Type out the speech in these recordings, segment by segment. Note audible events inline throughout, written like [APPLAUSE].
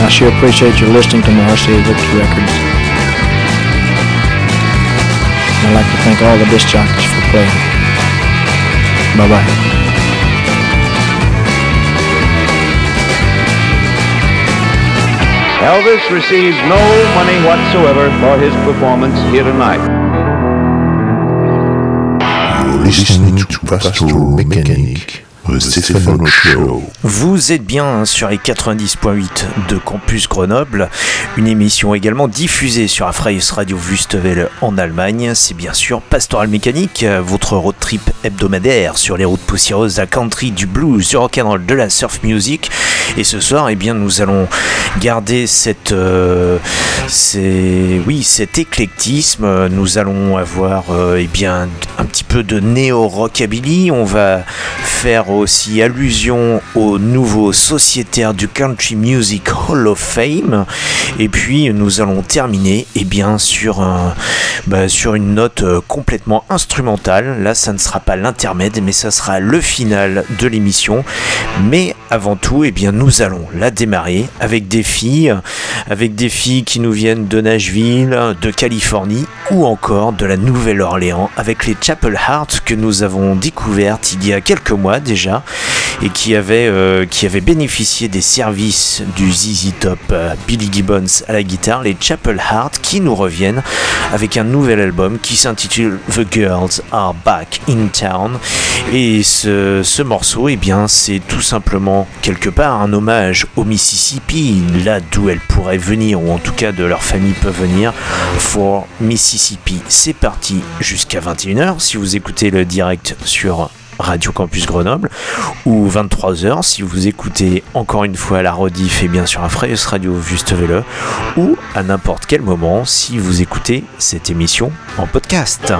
I sure appreciate your listening to my RCA Victor records. I'd like to thank all the disc jockeys for playing. Bye bye. Elvis receives no money whatsoever for his performance here tonight. You're listening to Pastoral Mechanic. Vous êtes bien sur les 90.8 de Campus Grenoble, une émission également diffusée sur Afreius Radio Wüstewelle en Allemagne. C'est bien sûr Pastoral Mécanique, votre road trip hebdomadaire sur les routes poussiéreuses la country, du blues, du rock'n'roll, de la surf music. Et ce soir, eh bien, nous allons garder euh, oui, cet éclectisme. Nous allons avoir euh, eh bien, un petit peu de néo-rockabilly. On va faire aussi allusion au nouveau sociétaire du Country Music Hall of Fame. Et puis nous allons terminer eh bien, bah, sur une note euh, complètement instrumentale. Là, ça ne sera pas l'intermède, mais ça sera le final de l'émission. Mais avant tout, eh bien, nous allons la démarrer avec des filles, avec des filles qui nous viennent de Nashville, de Californie ou encore de la Nouvelle-Orléans avec les Chapel Heart que nous avons découvertes il y a quelques mois déjà et qui avait, euh, qui avait bénéficié des services du ZZ Top euh, Billy Gibbons à la guitare, les Chapel Heart, qui nous reviennent avec un nouvel album qui s'intitule The Girls Are Back in Town. Et ce, ce morceau, eh bien, c'est tout simplement quelque part un hommage au Mississippi, là d'où elles pourraient venir, ou en tout cas de leur famille peut venir, for Mississippi. C'est parti jusqu'à 21h si vous écoutez le direct sur Radio Campus Grenoble, ou 23h si vous écoutez encore une fois la rediff et bien sûr à Freies Radio Wüstewelle, ou à n'importe quel moment si vous écoutez cette émission en podcast.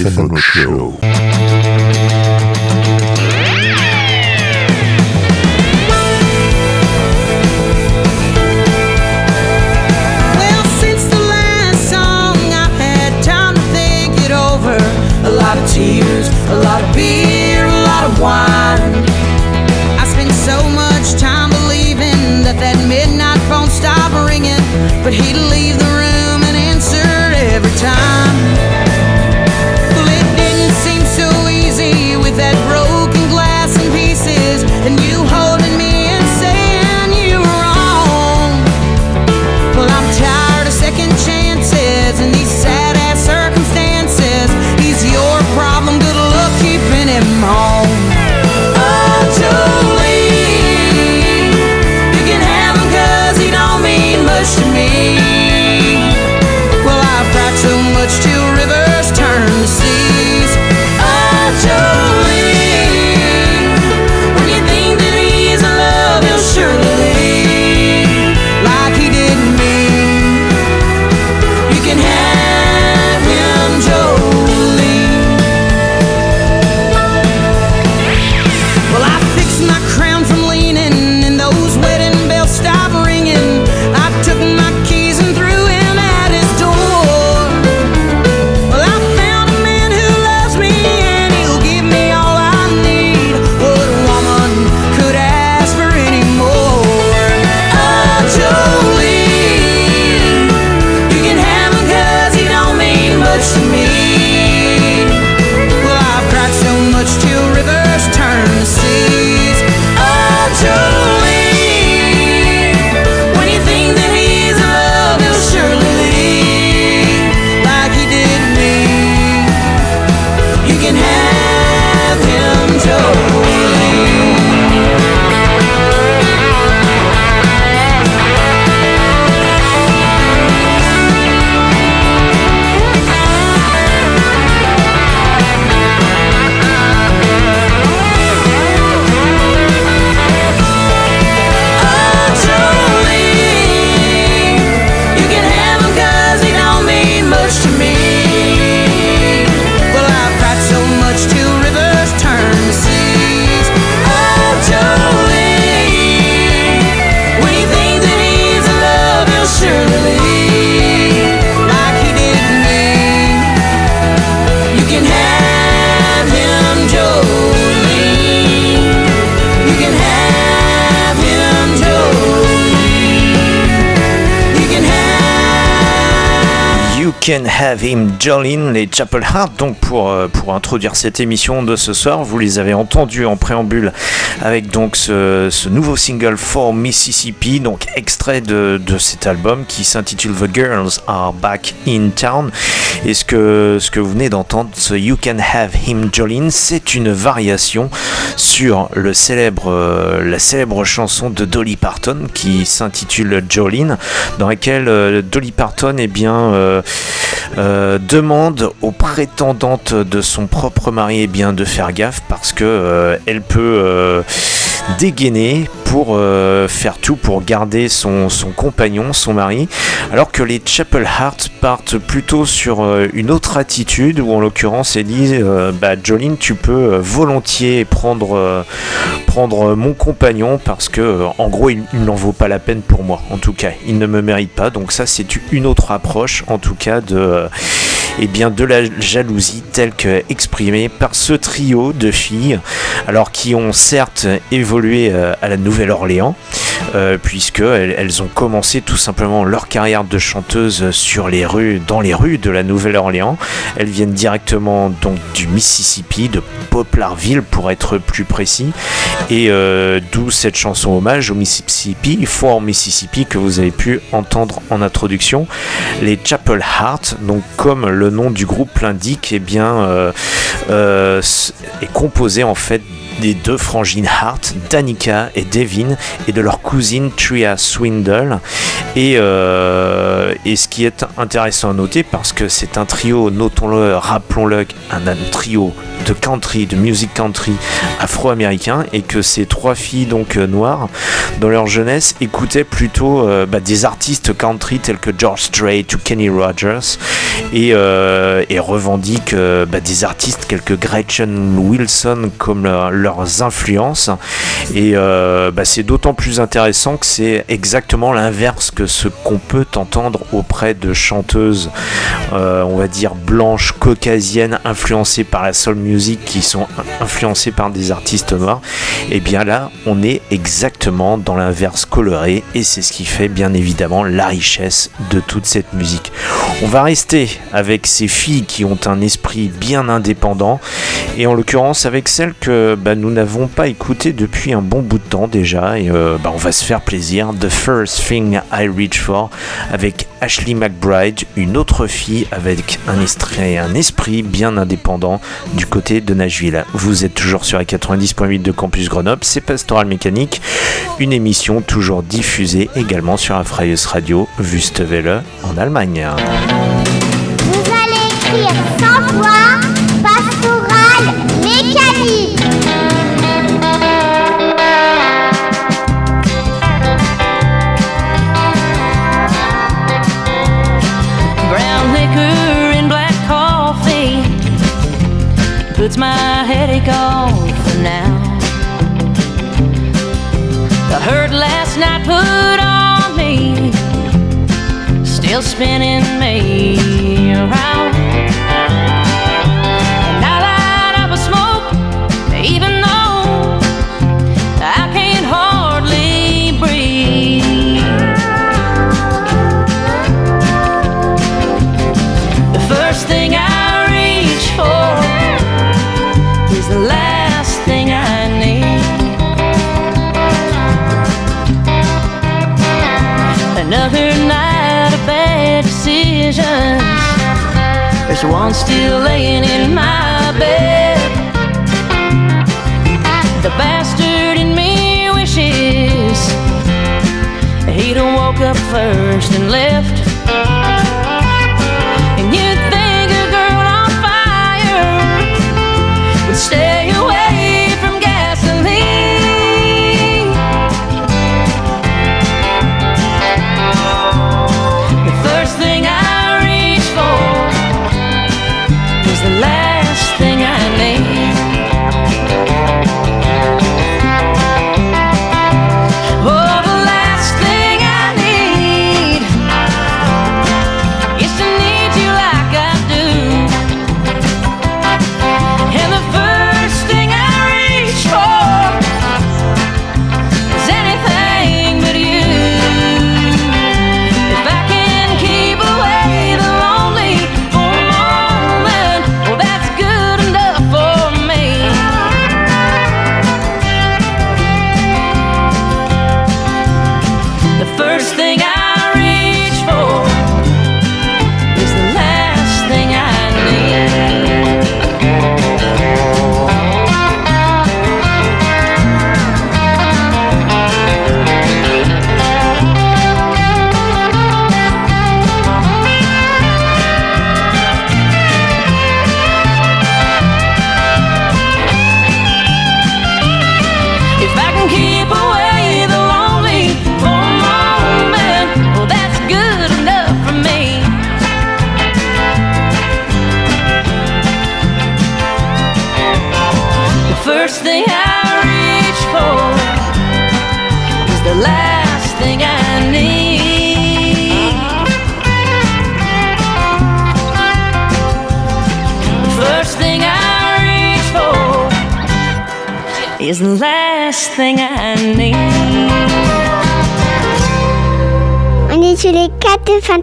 Infinite Show. Show. Can Have Him Jolene, les Chapel Heart. Donc pour, euh, pour introduire cette émission de ce soir, vous les avez entendus en préambule avec donc ce, ce nouveau single For Mississippi, donc extrait de, de cet album qui s'intitule The Girls Are Back in Town. Et ce que, ce que vous venez d'entendre, ce You Can Have Him Jolene, c'est une variation sur le célèbre, euh, la célèbre chanson de Dolly Parton qui s'intitule Jolene, dans laquelle euh, Dolly Parton eh bien, euh, demande aux prétendantes de son propre mari eh bien, de faire gaffe parce que euh, elle peut dégainer pour euh, faire tout pour garder son, compagnon, son mari, alors que les Chapel Heart partent plutôt sur euh, une autre attitude où en l'occurrence elle dit euh, bah, Jolene tu peux volontiers prendre, prendre mon compagnon parce que en gros il, il n'en vaut pas la peine pour moi en tout cas. Il ne me mérite pas. Donc ça c'est une autre approche en tout cas de eh bien, de la jalousie telle que exprimée par ce trio de filles, alors qui ont certes évolué euh, à la Nouvelle-Orléans, euh, puisque elles, elles ont commencé tout simplement leur carrière de chanteuse sur les rues, dans les rues de la Nouvelle-Orléans. Elles viennent directement donc du Mississippi, de Poplarville pour être plus précis, et euh, d'où cette chanson hommage au Mississippi, Fort Mississippi que vous avez pu entendre en introduction. Les Chapel Heart, donc comme le nom du groupe l'indique, eh euh, est composé en fait des deux frangines Hart, Danica et Devin, et de leur cousine Tria Swindle. Et, euh, et ce qui est intéressant à noter, parce que c'est un trio, notons-le, rappelons-le, un, trio de country, de music country afro-américain, et que ces trois filles donc euh, noires, dans leur jeunesse, écoutaient plutôt euh, bah, des artistes country tels que George Strait ou Kenny Rogers, et, revendiquent bah, des artistes tels que Gretchen Wilson comme leur- influences. Et euh, bah, c'est d'autant plus intéressant que c'est exactement l'inverse que ce qu'on peut entendre auprès de chanteuses, euh, on va dire blanches, caucasiennes, influencées par la soul music, qui sont influencées par des artistes noirs. Et bien là, on est exactement dans l'inverse coloré, et c'est ce qui fait bien évidemment la richesse de toute cette musique. On va rester avec ces filles qui ont un esprit bien indépendant, et en l'occurrence avec celles que bah, nous n'avons pas écoutées depuis un bon bout de temps déjà, et euh, bah, on va se faire plaisir. The First Thing I Reach For avec Ashley McBride, une autre fille avec un esprit, bien indépendant du côté de Nashville. Vous êtes toujours sur la 90.8 de Campus Grenoble, c'est Pastoral Mécanique, une émission toujours diffusée également sur la Radio Wüstewelle en Allemagne. Vous allez écrire 100 fois pastoral mécanique. Puts my headache off for now. The hurt last night put on me, still spinning me around. Decisions. There's one still laying in my bed. The bastard in me wishes he'd have woke up first and left.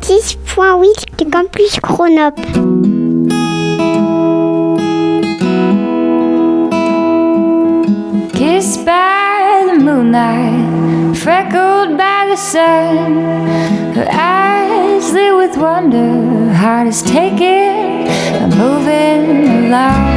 96.8 du campus Grenoble. Kissed by the moonlight, freckled by the sun. Her eyes lit with wonder, heart is taken, moving along.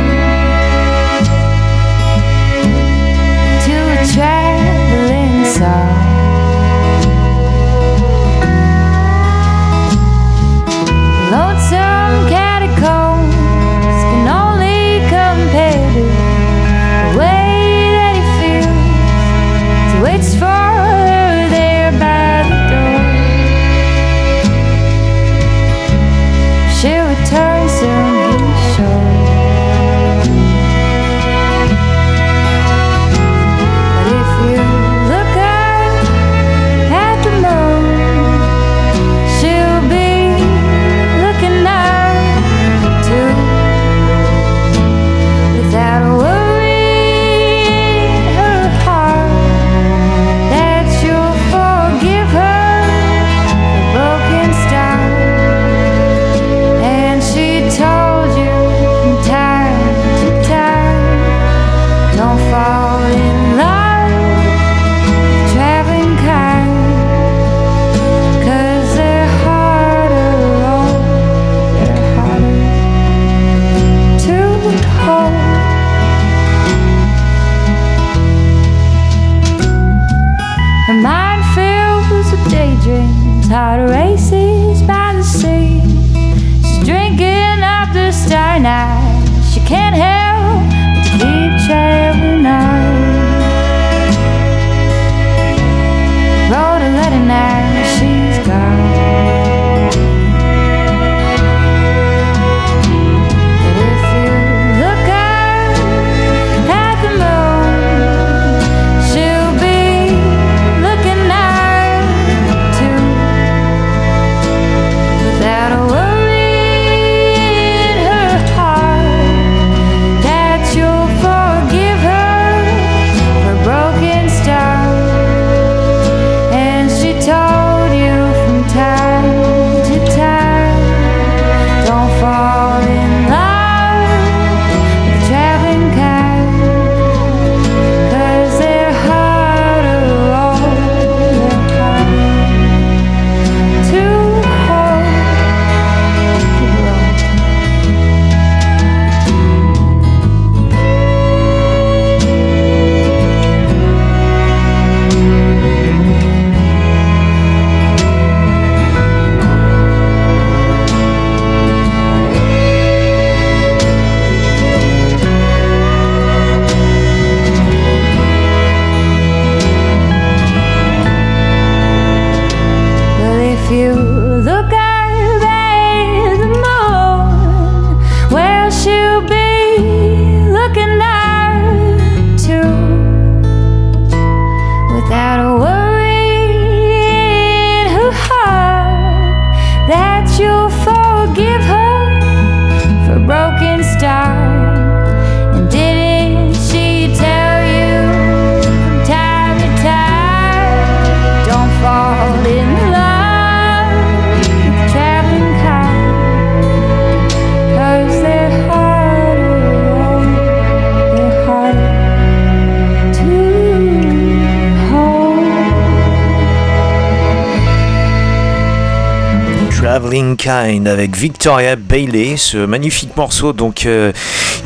Avec Victoria Bailey, ce magnifique morceau donc euh,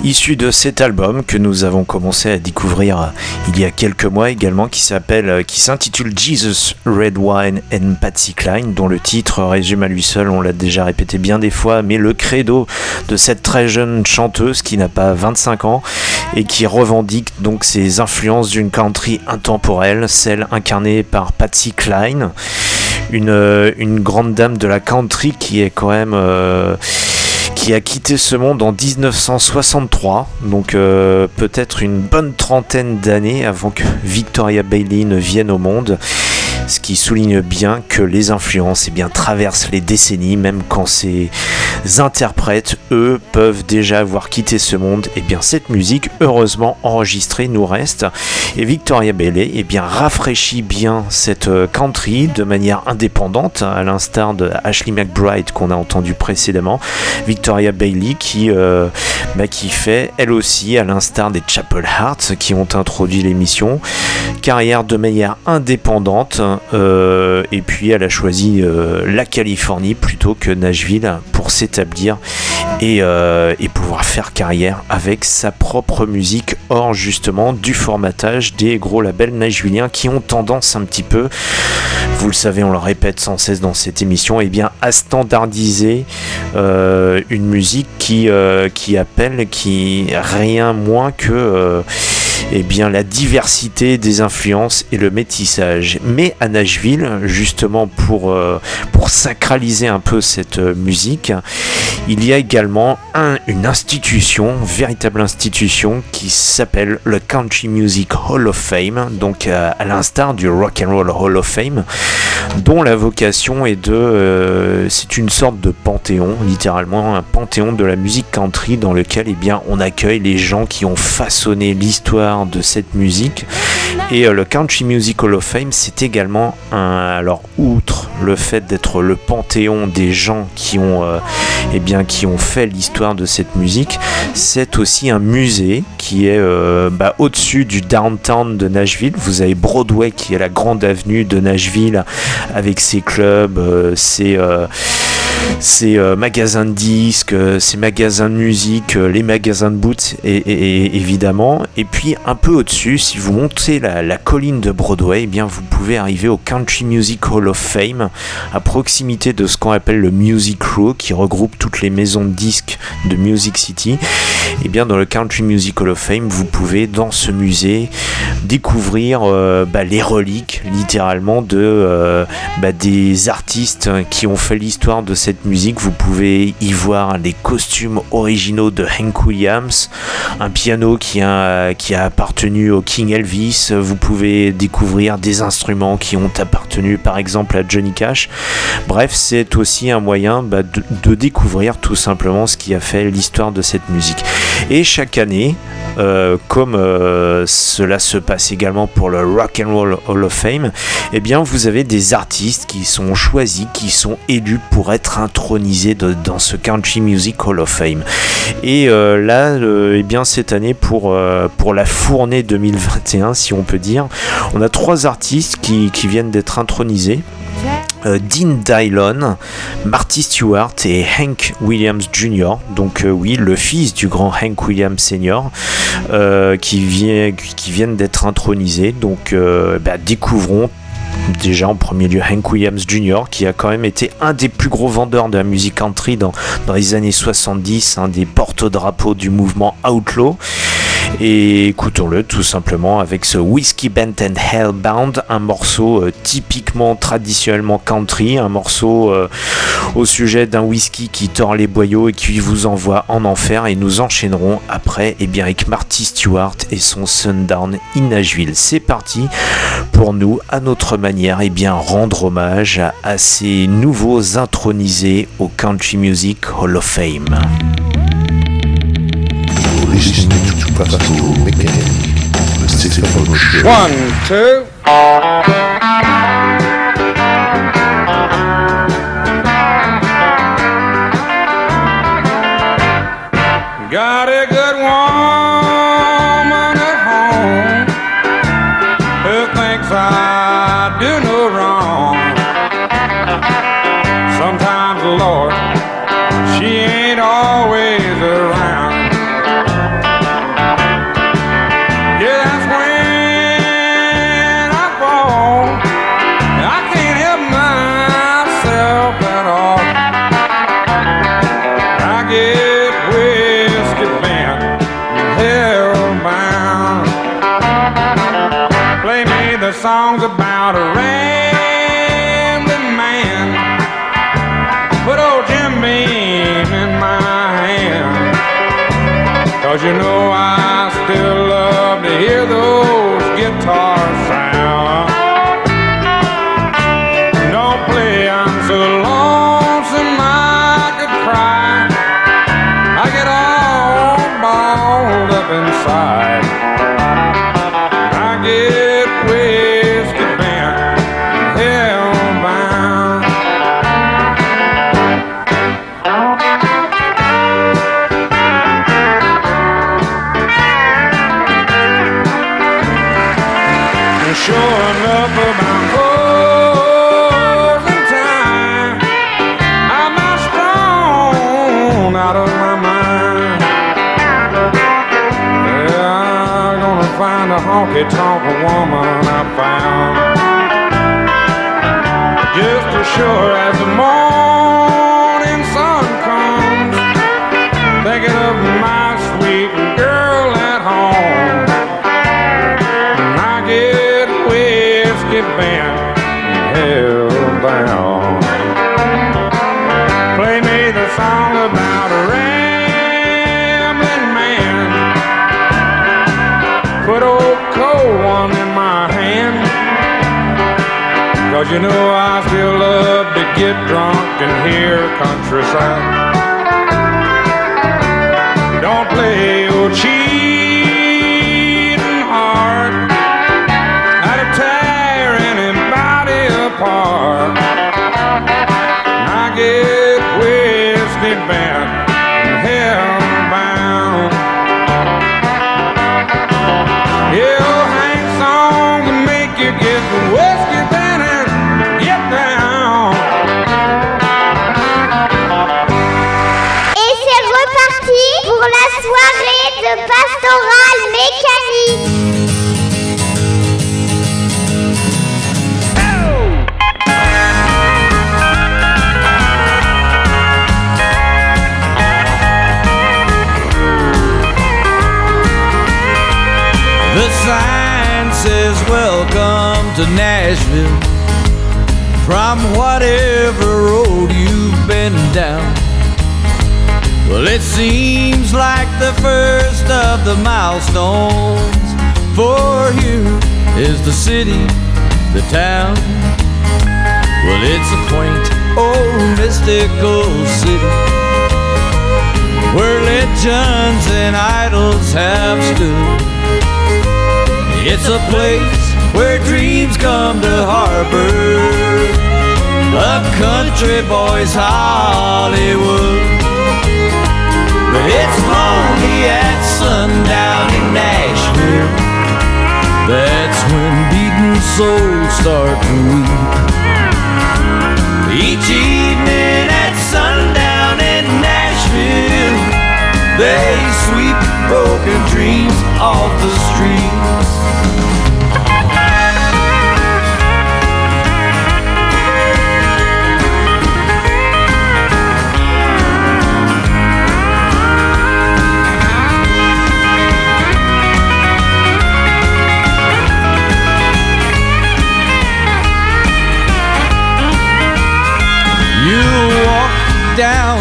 issu de cet album que nous avons commencé à découvrir euh, il y a quelques mois également qui s'appelle euh, qui s'intitule Jesus Red Wine and Patsy Cline dont le titre résume à lui seul, on l'a déjà répété bien des fois, mais le credo de cette très jeune chanteuse qui n'a pas 25 ans et qui revendique donc ses influences d'une country intemporelle, celle incarnée par Patsy Cline une, euh, une grande dame de la country qui est quand même euh, qui a quitté ce monde en 1963, donc euh, peut-être une bonne trentaine d'années avant que Victoria Bailey ne vienne au monde. Ce qui souligne bien que les influences eh bien, traversent les décennies, même quand ces interprètes, eux, peuvent déjà avoir quitté ce monde. Et eh bien cette musique, heureusement enregistrée, nous reste. Et Victoria Bailey eh bien, rafraîchit bien cette euh, country de manière indépendante, à l'instar de Ashley McBride qu'on a entendu précédemment. Victoria Bailey qui, euh, bah, qui fait elle aussi, à l'instar des Chapel Hearts qui ont introduit l'émission, carrière de manière indépendante. Euh, et puis elle a choisi la Californie plutôt que Nashville pour s'établir et, et pouvoir faire carrière avec sa propre musique hors justement du formatage des gros labels nashvilliens qui ont tendance un petit peu, vous le savez, on le répète sans cesse dans cette émission, et eh bien à standardiser euh, une musique qui, euh, qui appelle, qui rien moins que euh, eh bien, la diversité des influences et le métissage. Mais à Nashville, justement pour, euh, pour sacraliser un peu cette euh, musique, il y a également un, une institution, véritable institution, qui s'appelle le Country Music Hall of Fame, donc euh, à l'instar du Rock and Roll Hall of Fame, dont la vocation est de, c'est une sorte de panthéon, littéralement un panthéon de la musique country dans lequel eh bien, on accueille les gens qui ont façonné l'histoire de cette musique. Et euh, le Country Music Hall of Fame, c'est également un. Alors, outre le fait d'être le panthéon des gens qui ont, euh, eh bien, qui ont fait l'histoire de cette musique, c'est aussi un musée qui est euh, bah, au-dessus du downtown de Nashville. Vous avez Broadway qui est la grande avenue de Nashville avec ses clubs, ses ces euh, magasins de disques, ces magasins de musique, euh, les magasins de boots et, évidemment. Et puis un peu au-dessus, si vous montez la, colline de Broadway, eh bien vous pouvez arriver au Country Music Hall of Fame, à proximité de ce qu'on appelle le Music Row, qui regroupe toutes les maisons de disques de Music City. Eh bien dans le Country Music Hall of Fame, vous pouvez dans ce musée découvrir euh, bah, les reliques, littéralement, de bah, des artistes qui ont fait l'histoire de cette musique, vous pouvez y voir les costumes originaux de Hank Williams, un piano qui a, appartenu au King Elvis, vous pouvez découvrir des instruments qui ont appartenu par exemple à Johnny Cash. Bref, c'est aussi un moyen bah, de, découvrir tout simplement ce qui a fait l'histoire de cette musique. Et chaque année, euh, comme euh, cela se passe également pour le Rock and Roll Hall of Fame, eh bien vous avez des artistes qui sont choisis, qui sont élus pour être intronisés dans ce Country Music Hall of Fame. Et euh, là, eh bien cette année pour, pour la fournée 2021, si on peut dire, on a trois artistes qui, qui viennent d'être intronisés. Euh, Dean Dylon, Marty Stewart et Hank Williams Jr. Donc euh, oui, le fils du grand Hank Williams Sr. Euh, qui, vient, qui viennent d'être intronisés. Donc bah, découvrons déjà en premier lieu Hank Williams Jr. qui a quand même été un des plus gros vendeurs de la musique country dans, dans les années 70, un des porte-drapeaux du mouvement Outlaw. Et écoutons-le tout simplement avec ce Whiskey Bent and Hellbound, un morceau euh, typiquement traditionnellement country, un morceau euh, au sujet d'un whisky qui tord les boyaux et qui vous envoie en enfer. Et nous enchaînerons après eh bien, avec Marty Stewart et son Sundown in. C'est parti pour nous, à notre manière, eh bien, rendre hommage à ces nouveaux intronisés au Country Music Hall of Fame. Begin. One, two. A honky tonk woman I found. Just as sure as the morning sun comes, thinking of my sweet girl at home. And I get whiskey bent, hellbound. Cause you know I still love to get drunk and hear countryside. Don't play your cheating heart out of tear anybody apart. I get whiskey bent to Nashville. From whatever road you've been down. Well it seems like the first of the milestones For you is the city, the town. Well it's a quaint old mystical city Where legends and idols have stood. It's a place where dreams come to harbor. A country boy's Hollywood. But it's lonely at sundown in Nashville. That's when beaten souls start to weep. Each evening at sundown in Nashville, they sweep broken dreams off the street.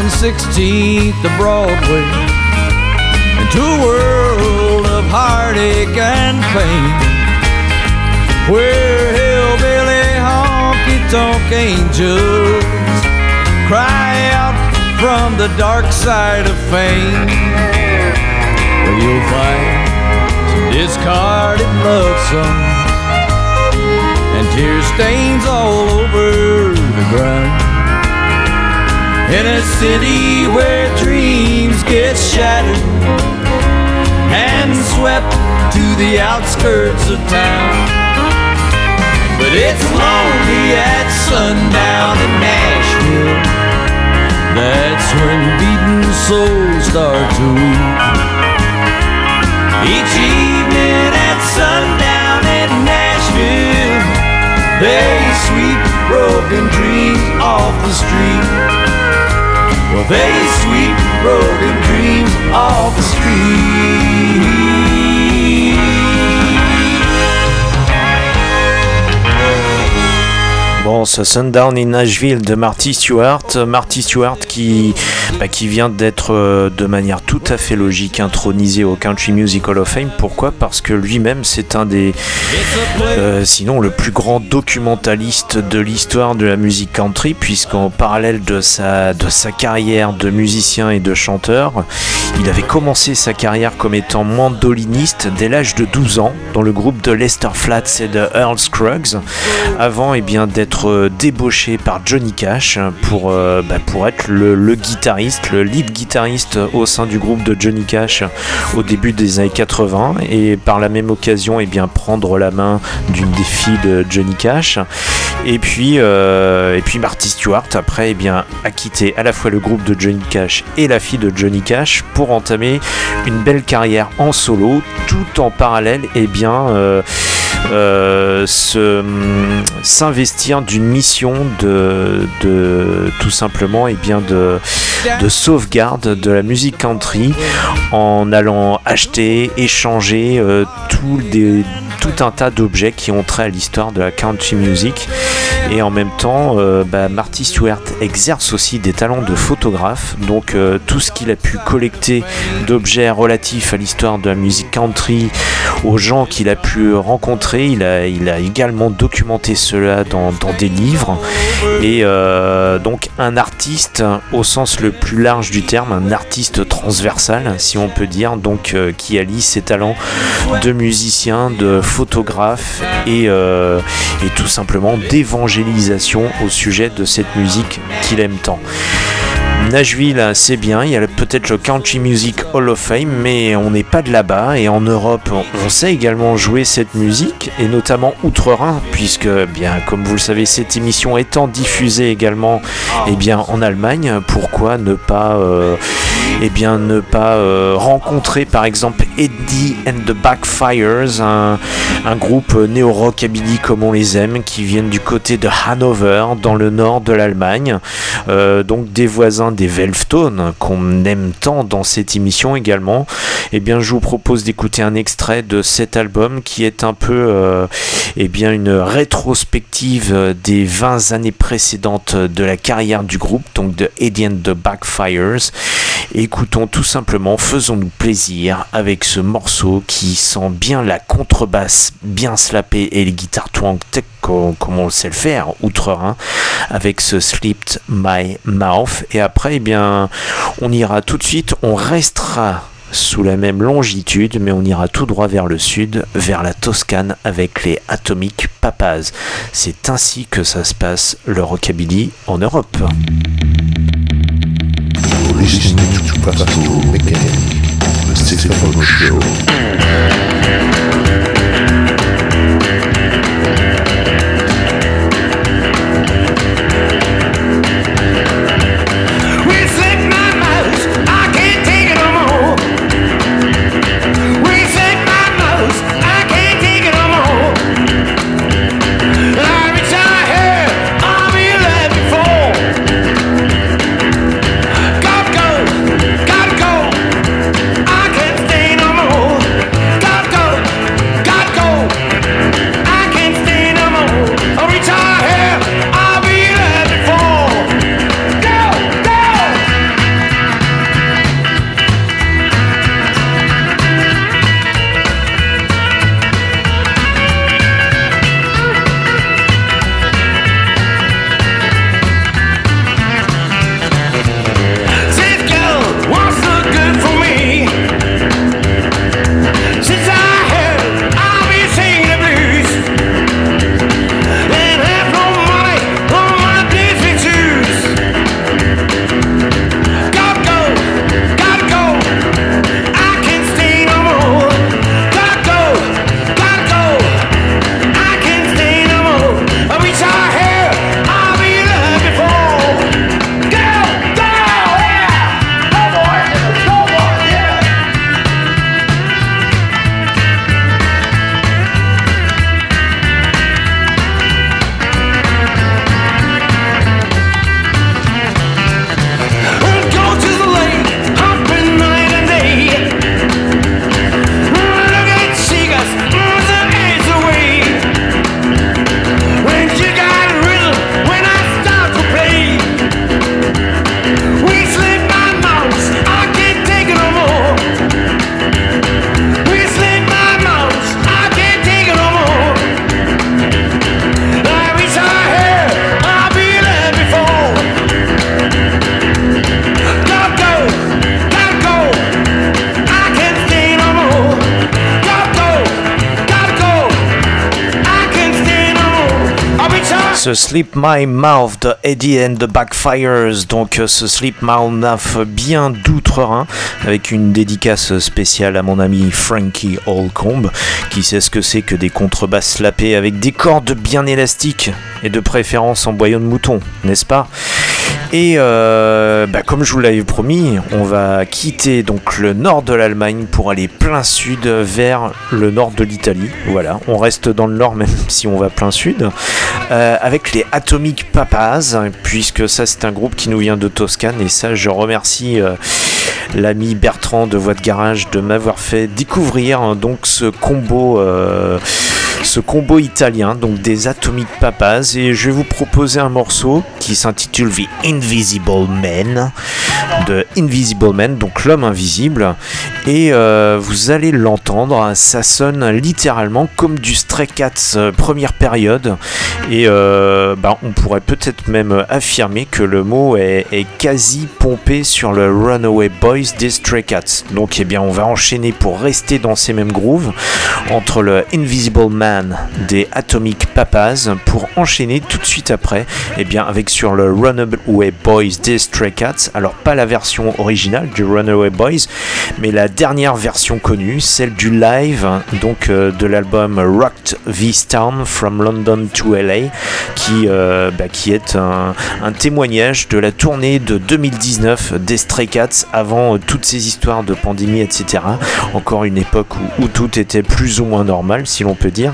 Down 16th to Broadway into a world of heartache and pain where hillbilly honky tonk angels cry out from the dark side of fame. Where you'll find some discarded love songs and tear stains all over the ground. In a city where dreams get shattered and swept to the outskirts of town. But it's lonely at sundown in Nashville. That's when beaten souls start to weep. Each evening at sundown in Nashville, they sweep broken dreams off the street. They sweep the road and dreams off the street. Bon, ce Sundown in Nashville de Marty Stewart. Marty Stewart qui, bah, qui vient d'être euh, de manière tout à fait logique intronisé au Country Music Hall of Fame. Pourquoi? Parce que lui-même c'est un des, euh, sinon le plus grand documentaliste de l'histoire de la musique country, puisqu'en parallèle de sa, de sa carrière de musicien et de chanteur, il avait commencé sa carrière comme étant mandoliniste dès l'âge de 12 ans dans le groupe de Lester Flats et de Earl Scruggs, avant eh bien, d'être euh, débauché par Johnny Cash pour, euh, bah, être le, guitariste, le lead guitariste au sein du groupe de Johnny Cash au début des années 80 et par la même occasion eh bien, prendre la main d'une des filles de Johnny Cash. Et puis, euh, et Marty Stewart après eh bien, a quitté à la fois le groupe de Johnny Cash et la fille de Johnny Cash pour entamer une belle carrière en solo tout en parallèle et bien euh, se- s'investir d'une mission de, de tout simplement et bien de, de sauvegarde de la musique country en allant acheter, échanger euh, tout, des, tout un tas d'objets qui ont trait à l'histoire de la country music. Et en même temps, euh, bah, Marty Stewart exerce aussi des talents de photographe. Donc euh, tout ce qu'il a pu collecter d'objets relatifs à l'histoire de la musique country, aux gens qu'il a pu rencontrer, il a, il a également documenté cela dans, dans des livres. Et euh, donc un artiste au sens le plus large du terme, un artiste transversal, si on peut dire, donc qui allie ses talents de musicien, de et, euh, et tout simplement d'évangélisation au sujet de cette musique qu'il aime tant. Nashville, c'est bien, il y a peut-être le Country Music Hall of Fame, mais on n'est pas de là-bas. Et en Europe, on sait également jouer cette musique, et notamment outre-Rhin, puisque, bien, comme vous le savez, cette émission étant diffusée également, eh bien, en Allemagne, pourquoi ne pas, euh, eh bien, ne pas euh, rencontrer, par exemple, Eddie and the Backfires, un, groupe néo-rockabilly comme on les aime, qui viennent du côté de Hanover, dans le nord de l'Allemagne. Euh, donc des voisins des Velvetones qu'on aime tant dans cette émission également. Eh bien, je vous propose d'écouter un extrait de cet album qui est un peu, euh, eh bien, une rétrospective des 20 années précédentes de la carrière du groupe, donc de Eddie and the Backfires. Écoutons tout simplement, faisons-nous plaisir avec ce morceau qui sent bien la contrebasse bien slappée et les guitares twang comme on sait le faire outre-Rhin avec ce Slipped My Mouth. Et après eh bien on ira tout de suite on restera sous la même longitude mais on ira tout droit vers le sud vers la Toscane avec les Atomic Papas c'est ainsi que ça se passe le rockabilly en Europe Listening to Practical Mechanic, the Stephen Show. Ce Sleep My Mouth de Eddie and the Backfires. Donc euh, ce Sleep My Mouth bien d'outre-Rhin avec une dédicace spéciale à mon ami Frankie Holcomb qui sait ce que c'est que des contrebasses slapées avec des cordes bien élastiques et de préférence en boyau de mouton, n'est-ce pas? Et euh, bah, comme je vous l'avais promis, on va quitter donc le nord de l'Allemagne pour aller plein sud vers le nord de l'Italie. Voilà, on reste dans le nord [LAUGHS] même si on va plein sud. Euh, avec les Atomic Papas, puisque ça c'est un groupe qui nous vient de Toscane et ça je remercie euh, l'ami Bertrand de Voix de Garage de m'avoir fait découvrir hein, donc ce combo. Ce combo italien, donc des Atomic Papas, et je vais vous proposer un morceau qui s'intitule The Invisible Man, de Invisible Man, donc l'homme invisible, et euh, vous allez l'entendre, ça sonne littéralement comme du Stray Cats euh, première période, et euh, bah, on pourrait peut-être même affirmer que le mot est, est quasi pompé sur le Runaway Boys des Stray Cats. Donc eh bien on va enchaîner pour rester dans ces mêmes grooves entre le Invisible Man des Atomic Papas pour enchaîner tout de suite après eh bien avec sur le Runaway Boys des Stray Cats. Alors pas la version originale du Runaway Boys, mais la dernière version connue, celle du live donc euh, de l'album Rocked This Town from London to LA qui, euh, bah, qui est un, témoignage de la tournée de 2019 des Stray Cats avant euh, toutes ces histoires de pandémie etc. Encore une époque où, où tout était plus ou moins normal si l'on peut dire.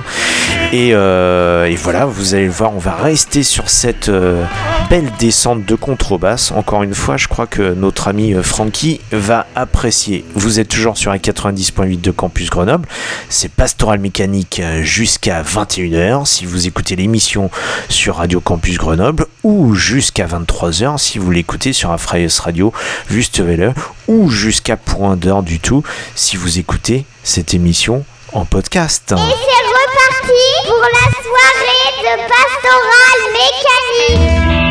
Et, euh, et voilà, vous allez le voir, on va rester sur cette euh, belle descente de contrebasse. Encore une fois, je crois que notre ami euh, Francky va apprécier. Vous êtes toujours sur un 90.8 de Campus Grenoble. C'est Pastoral Mécanique jusqu'à 21h si vous écoutez l'émission sur Radio Campus Grenoble ou jusqu'à 23h si vous l'écoutez sur Afraios Radio Wüstewelle ou jusqu'à point d'heure du tout si vous écoutez cette émission en podcast. Et pour la soirée de Pastoral Mécanique.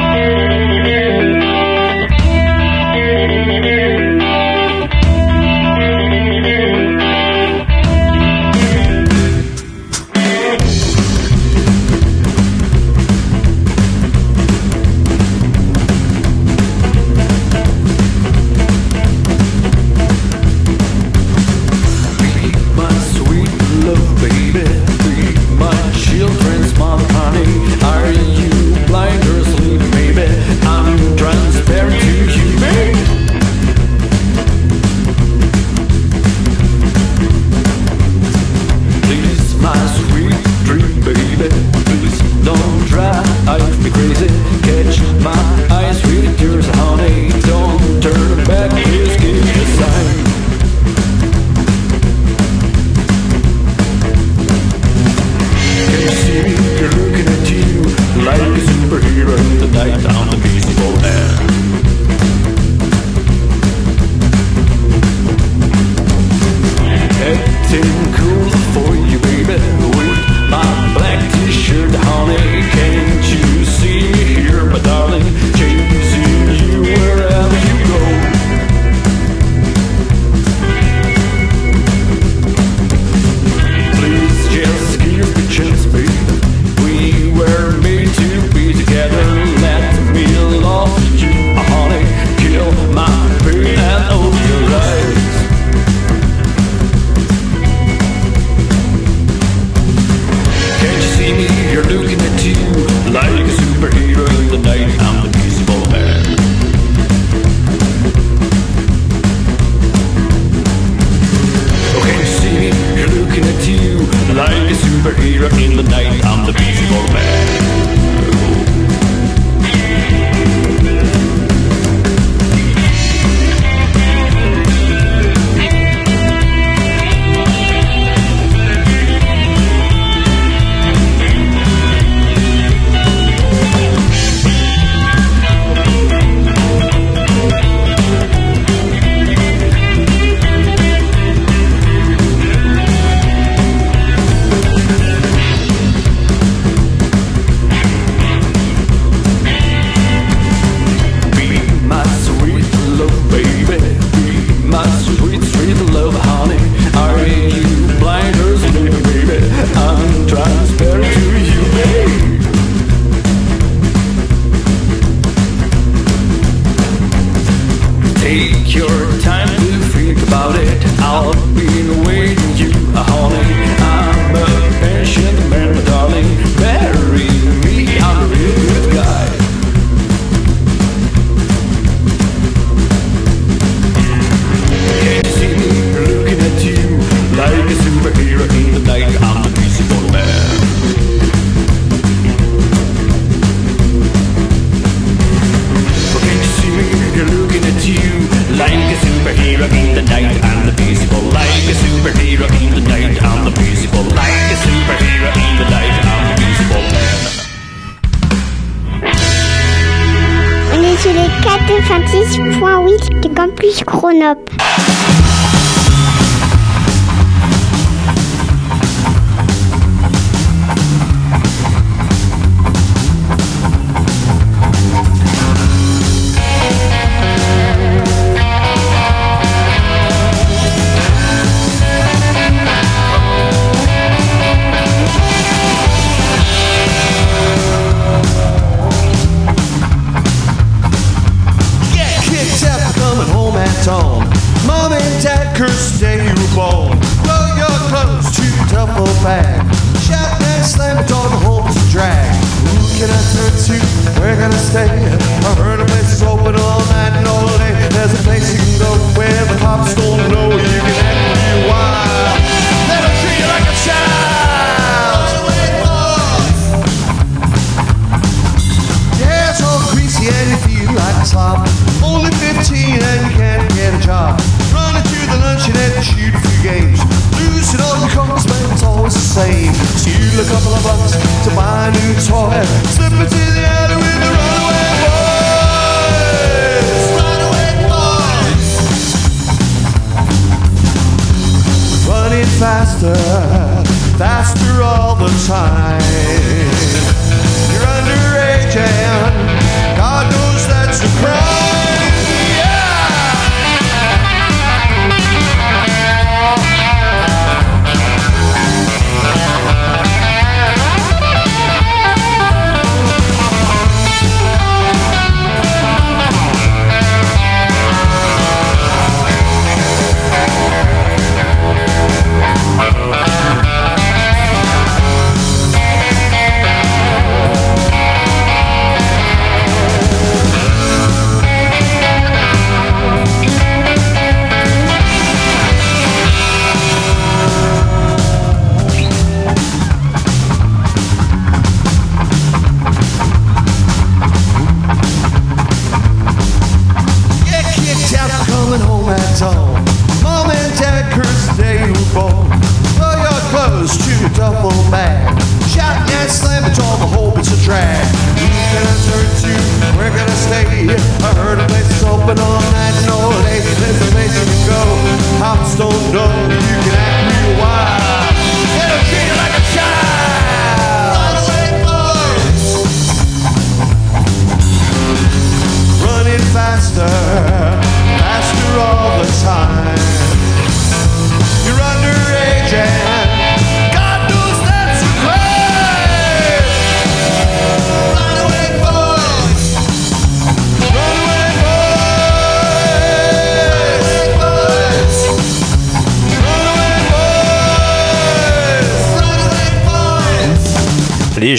De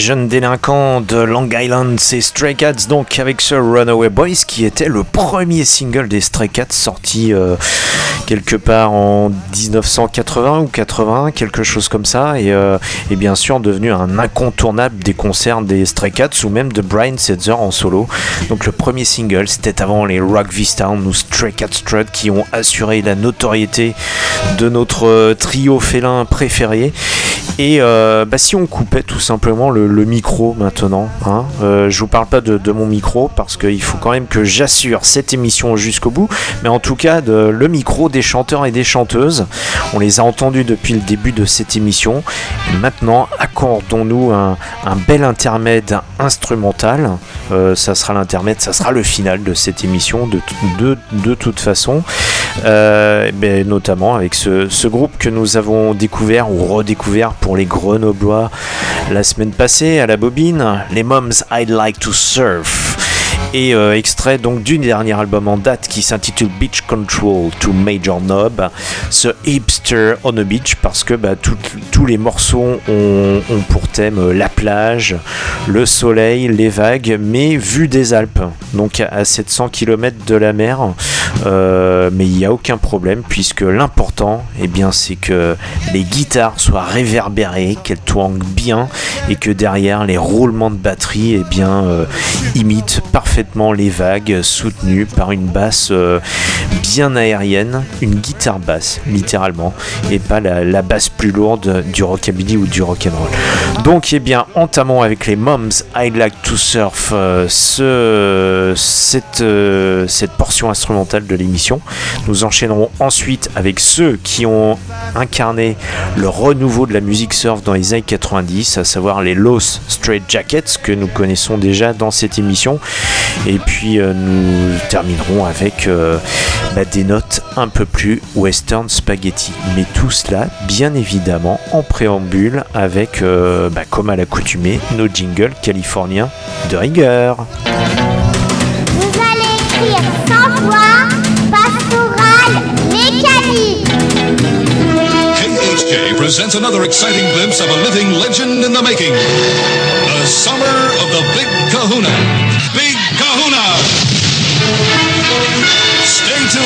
jeunes délinquants de Long Island, c'est Stray Cats, donc avec ce Runaway Boys qui était le premier single des Stray Cats sorti euh, quelque part en 1980 ou 81, quelque chose comme ça, et, euh, et bien sûr devenu un incontournable des concerts des Stray Cats ou même de Brian Setzer en solo. Donc le premier single, c'était avant les Rock Town ou Stray Cat Strut qui ont assuré la notoriété de notre euh, trio félin préféré. Et euh, bah, si on coupait tout simplement le, micro maintenant, hein, euh, je vous parle pas de, mon micro parce qu'il faut quand même que j'assure cette émission jusqu'au bout, mais en tout cas le micro des chanteurs et des chanteuses. On les a entendus depuis le début de cette émission. Maintenant, accordons-nous un, un bel intermède instrumental. Euh, ça sera l'intermède, ça sera le final de cette émission de, de, de toute façon. Euh, ben, notamment avec ce, ce groupe que nous avons découvert ou redécouvert pour les Grenoblois la semaine passée à la bobine, les Moms I'd Like to Surf. Et euh, extrait donc du dernier album en date qui s'intitule Beach Control to Major Knob, ce hipster on the beach parce que bah, tous les morceaux ont, pour thème euh, la plage, le soleil, les vagues, mais vu des Alpes, donc à 700 km de la mer. Euh, mais il n'y a aucun problème puisque l'important, eh bien, c'est que les guitares soient réverbérées, qu'elles twangent bien et que derrière les roulements de batterie, eh bien, imitent parfaitement les vagues, soutenues par une basse euh, bien aérienne, une guitare basse, littéralement, et pas la, la basse plus lourde du rockabilly ou du rock'n'roll. Donc, eh bien, entamons avec les Moms I Like to Surf euh, ce, cette, euh, cette portion instrumentale de l'émission. Nous enchaînerons ensuite avec ceux qui ont incarné le renouveau de la musique surf dans les années 90, à savoir les Los Straight Jackets que nous connaissons déjà dans cette émission. Et puis euh, nous terminerons avec euh, bah, des notes un peu plus western spaghetti. Mais tout cela, bien évidemment, en préambule avec, euh, bah, comme à l'accoutumée, nos jingles californiens de rigueur. Vous allez écrire sans voix, pastoral, mécanique. KHJ presents another exciting glimpse of a living legend in the making. The summer of the. Big Kahuna!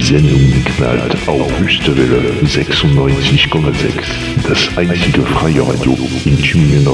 Die Sendung knallt auf Wüstewelle 96,6. Das einzige freie Radio in Tübingen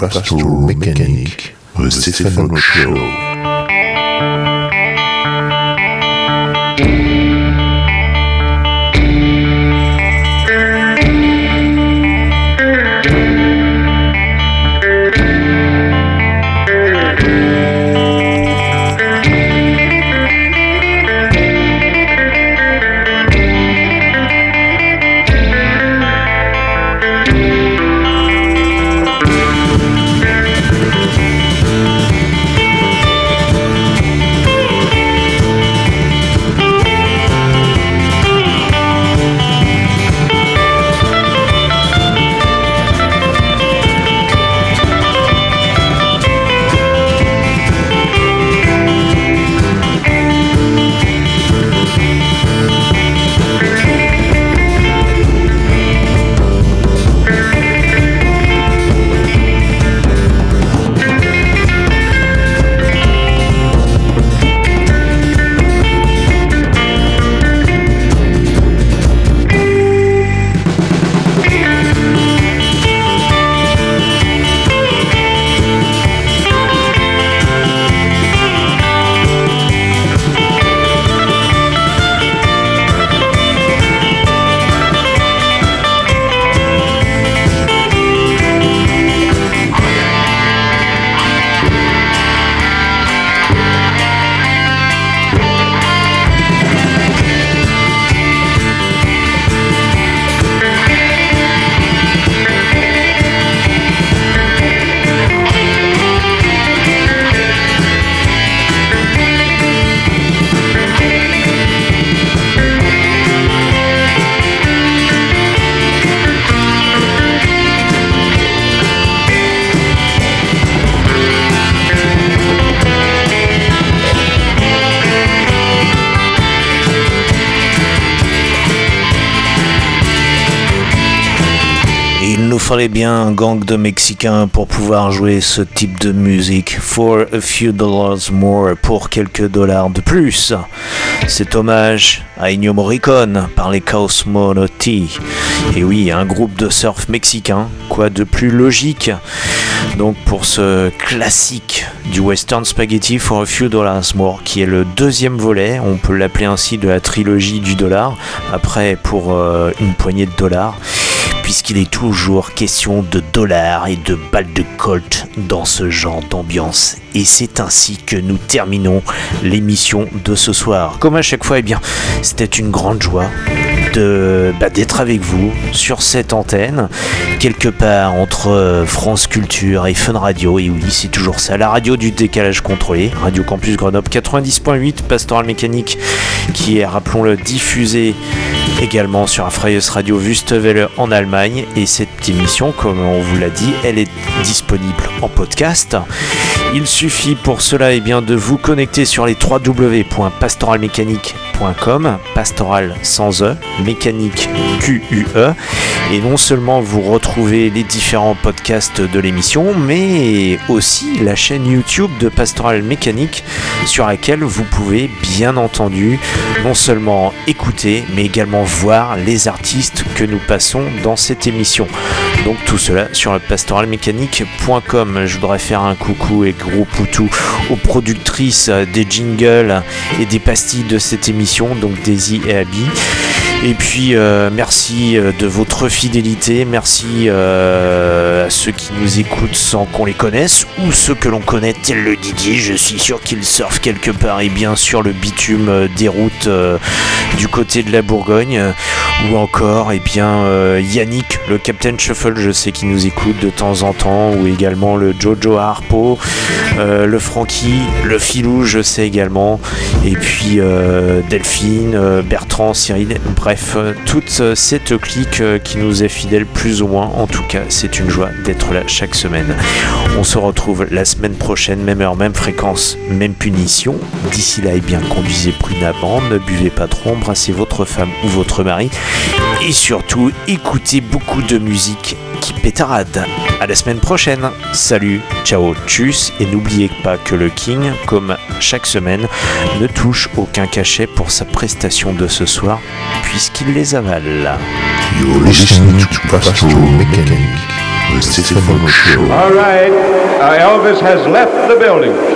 listening to Pastoral Mechanic, fallait bien un gang de Mexicains pour pouvoir jouer ce type de musique. For a few dollars more, pour quelques dollars de plus. Cet hommage à Ennio Morricone par les Cosmonauti. Et oui, un groupe de surf mexicain, quoi de plus logique donc pour ce classique du western spaghetti for a few dollars more, qui est le deuxième volet, on peut l'appeler ainsi de la trilogie du dollar, après pour euh, une poignée de dollars, puisqu'il est toujours question de dollars et de balles de colt dans ce genre d'ambiance. Et c'est ainsi que nous terminons l'émission de ce soir. Comme à chaque fois, eh bien, c'était une grande joie bah, d'être avec vous sur cette antenne, quelque part entre euh, France Culture et Fun Radio. Et oui, c'est toujours ça, la radio du décalage contrôlé, Radio Campus Grenoble 90.8, Pastoral Mécanique, qui est, rappelons-le, diffusé également sur Freies Radio Wüstewelle en Allemagne. Et cette émission, comme on vous l'a dit, elle est disponible en podcast. Il suffit pour cela eh bien, de vous connecter sur les www.pastoralmécanique.com, pastoral sans E, mécanique Q-U-E, et non seulement vous retrouvez les différents podcasts de l'émission, mais aussi la chaîne YouTube de Pastoral Mécanique sur laquelle vous pouvez bien entendu non seulement écouter, mais également voir les artistes que nous passons dans cette émission. Donc tout cela sur pastoralmécanique.com. Je voudrais faire un coucou et gros poutou aux productrices des jingles et des pastilles de cette émission, donc Daisy et Abby. Et puis euh, merci euh, de votre fidélité, merci euh, à ceux qui nous écoutent sans qu'on les connaisse, ou ceux que l'on connaît tel le Didier, je suis sûr qu'il surfe quelque part et bien sur le bitume des routes du côté de la Bourgogne, ou encore et bien euh, Yannick, le Captain Shuffle, je sais qu'il nous écoute de temps en temps, ou également le Jojo Harpo, le Frankie, le Filou, je sais également, et puis Delphine, Bertrand, Cyril, bref, euh, toute euh, cette clique euh, qui nous est fidèle plus ou moins. En tout cas, c'est une joie d'être là chaque semaine. On se retrouve la semaine prochaine, même heure, même fréquence, même punition. D'ici là, eh bien, conduisez prudemment, ne buvez pas trop, embrassez votre femme ou votre mari, et surtout, écoutez beaucoup de musique qui pétarade. À la semaine prochaine. Salut, ciao, tchuss, et n'oubliez pas que le King, comme chaque semaine, ne touche aucun cachet pour sa prestation de ce soir, puisqu'il les avale. All right, uh, Elvis has left the building.